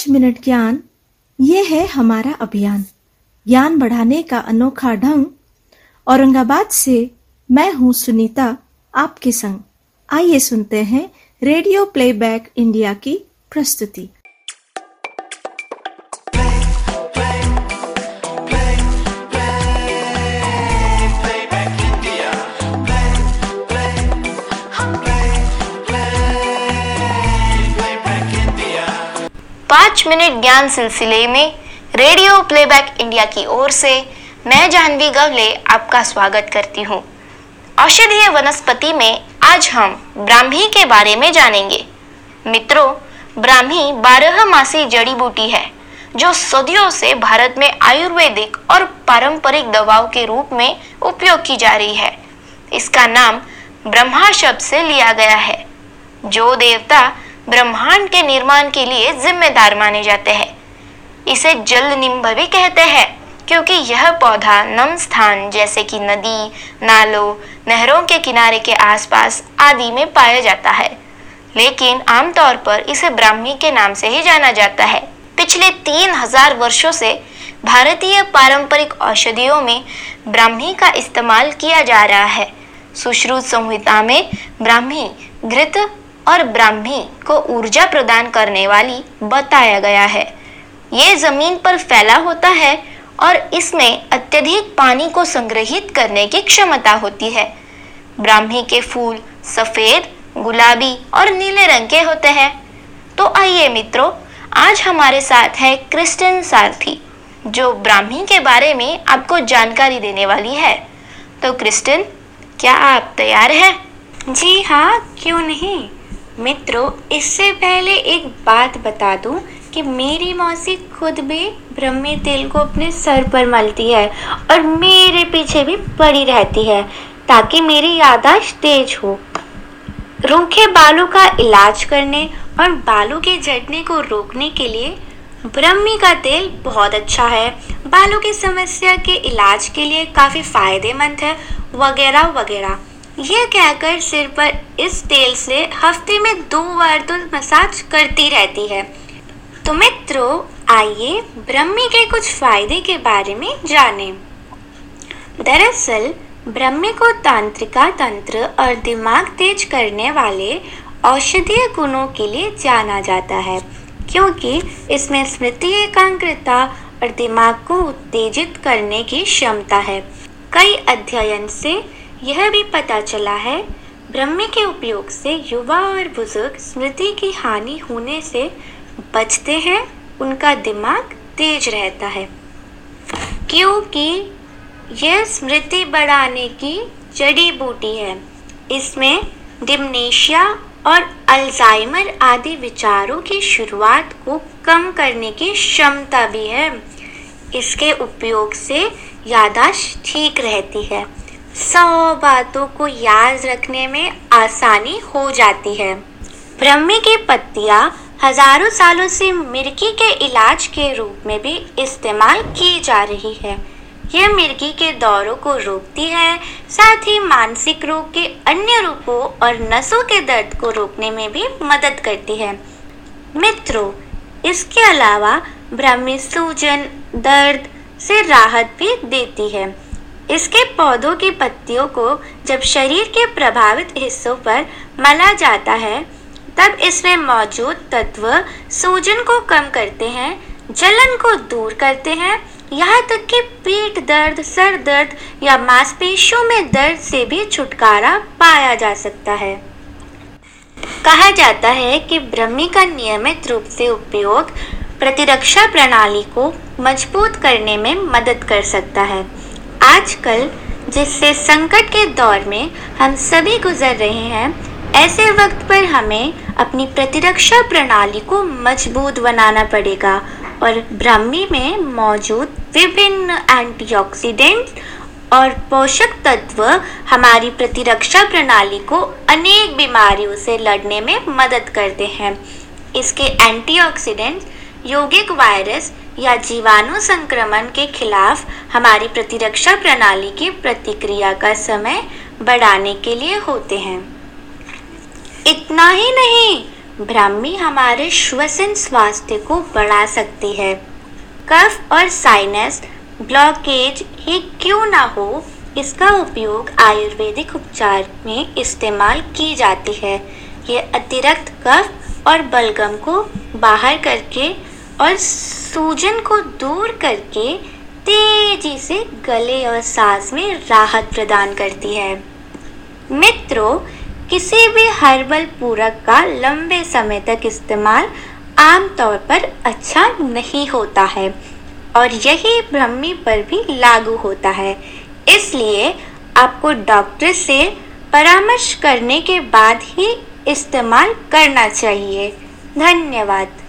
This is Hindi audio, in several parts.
पाँच मिनट ज्ञान, ये है हमारा अभियान। ज्ञान बढ़ाने का अनोखा ढंग। औरंगाबाद से मैं हूँ सुनीता, आपके संग। आइए सुनते हैं रेडियो प्लेबैक इंडिया की प्रस्तुति। पाँच मिनट ज्ञान सिलसिले में रेडियो प्लेबैक इंडिया की ओर से मैं जानवी गवले आपका स्वागत करती हूँ। औषधीय वनस्पति में आज हम ब्राह्मी के बारे में जानेंगे। मित्रों, ब्राह्मी बारह मासी जड़ी बूटी है, जो सदियों से भारत में आयुर्वेदिक और पारंपरिक दवाओं के रूप में उपयोग की जा रही है। इसका नाम ब्रह्मा शब्द से लिया गया है। जो देवता ब्रह्मांड के निर्माण के लिए जिम्मेदार माने जाते हैं। इसे जल निम्ब भी कहते हैं, क्योंकि यह पौधा नम स्थान जैसे कि नदी, नालों, नहरों के किनारे के आसपास आदि में पाया जाता है। लेकिन आमतौर पर इसे ब्राह्मी के नाम से ही जाना जाता है। पिछले तीन हज़ार वर्षों से भारतीय पारंपरिक औषधियों में ब्राह्मी का इस्तेमाल किया जा रहा है। सुश्रुत संहिता में ब्राह्मी घृत और ब्राह्मी को ऊर्जा प्रदान करने वाली बताया गया है। ये ज़मीन पर फैला होता है और इसमें अत्यधिक पानी को संग्रहित करने की क्षमता होती है। ब्राह्मी के फूल सफ़ेद, गुलाबी और नीले रंग के होते हैं। तो आइए मित्रों, आज हमारे साथ है क्रिस्टन सारथी, जो ब्राह्मी के बारे में आपको जानकारी देने वाली है। तो क्रिस्टन, क्या आप तैयार हैं? जी हाँ क्यों नहीं? मित्रों, इससे पहले एक बात बता दूँ कि मेरी मौसी खुद भी ब्रह्मी तेल को अपने सर पर मलती है और मेरे पीछे भी पड़ी रहती है ताकि मेरी यादाश्त तेज हो। रूखे बालों का इलाज करने और बालों के झड़ने को रोकने के लिए ब्रह्मी का तेल बहुत अच्छा है। बालों की समस्या के इलाज के लिए काफ़ी फ़ायदेमंद है, वगैरह वगैरह। यह कहकर सिर पर इस तेल से हफ़्ते में दो बार तो मसाज करती रहती है तो मित्रों, आइए ब्रह्मी के कुछ फ़ायदे के बारे में जानें। दरअसल, ब्रह्मी को तांत्रिका तंत्र और दिमाग तेज करने वाले औषधीय गुणों के लिए जाना जाता है, क्योंकि इसमें स्मृति एकाग्रता और दिमाग को उत्तेजित करने की क्षमता है कई अध्ययन से यह भी पता चला है, ब्रह्मी के उपयोग से युवा और बुज़ुर्ग स्मृति की हानि होने से बचते हैं, उनका दिमाग तेज रहता है। क्योंकि यह स्मृति बढ़ाने की जड़ी बूटी है। इसमें डिमनेशिया और अल्जाइमर आदि विचारों की शुरुआत को कम करने की क्षमता भी है। इसके उपयोग से यादाश्त ठीक रहती है। सौ बातों को याद रखने में आसानी हो जाती है। ब्रह्मी की पत्तियाँ हज़ारों सालों से मिर्गी के इलाज के रूप में भी इस्तेमाल की जा रही है। यह मिर्गी के दौरों को रोकती है, साथ ही मानसिक रोग के अन्य रूपों और नसों के दर्द को रोकने में भी मदद करती है। मित्रों, इसके अलावा ब्रह्मी सूजन, दर्द से राहत भी देती है। इसके पौधों की पत्तियों को जब शरीर के प्रभावित हिस्सों पर मला जाता है, तब इसमें मौजूद तत्व सूजन को कम करते हैं, जलन को दूर करते हैं। यहाँ तक कि पीठ दर्द, सर दर्द या मांसपेशियों में दर्द से भी छुटकारा पाया जा सकता है। कहा जाता है कि ब्रह्मी का नियमित रूप से उपयोग प्रतिरक्षा प्रणाली को मज़बूत करने में मदद कर सकता है। आजकल, जिससे संकट के दौर में हम सभी गुजर रहे हैं, ऐसे वक्त पर हमें अपनी प्रतिरक्षा प्रणाली को मज़बूत बनाना पड़ेगा और ब्राह्मी में मौजूद विभिन्न एंटीऑक्सीडेंट और पोषक तत्व हमारी प्रतिरक्षा प्रणाली को अनेक बीमारियों से लड़ने में मदद करते हैं। इसके एंटीऑक्सीडेंट्स यौगिक वायरस या जीवाणु संक्रमण के खिलाफ हमारी प्रतिरक्षा प्रणाली की प्रतिक्रिया का समय बढ़ाने के लिए होते हैं। इतना ही नहीं, ब्राह्मी हमारे श्वसन स्वास्थ्य को बढ़ा सकती है। कफ और साइनस ब्लॉकेज ही क्यों ना हो, इसका उपयोग आयुर्वेदिक उपचार में इस्तेमाल की जाती है। ये अतिरिक्त कफ और बलगम को बाहर करके और सूजन को दूर करके तेज़ी से गले और सांस में राहत प्रदान करती है। मित्रों, किसी भी हर्बल पूरक का लंबे समय तक इस्तेमाल आमतौर पर अच्छा नहीं होता है और यही ब्रह्मी पर भी लागू होता है। इसलिए आपको डॉक्टर से परामर्श करने के बाद ही इस्तेमाल करना चाहिए। धन्यवाद।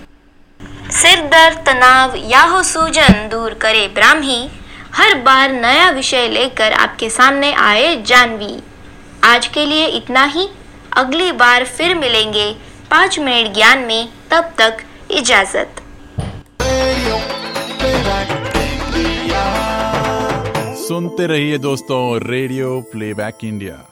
सिर दर्द, तनाव या हो सूजन दूर करे ब्राह्मी, हर बार नया विषय लेकर आपके सामने आए जानवी। आज के लिए इतना ही। अगली बार फिर मिलेंगे पाँच मिनट ज्ञान में। तब तक इजाज़त। सुनते रहिए दोस्तों, रेडियो प्लेबैक इंडिया।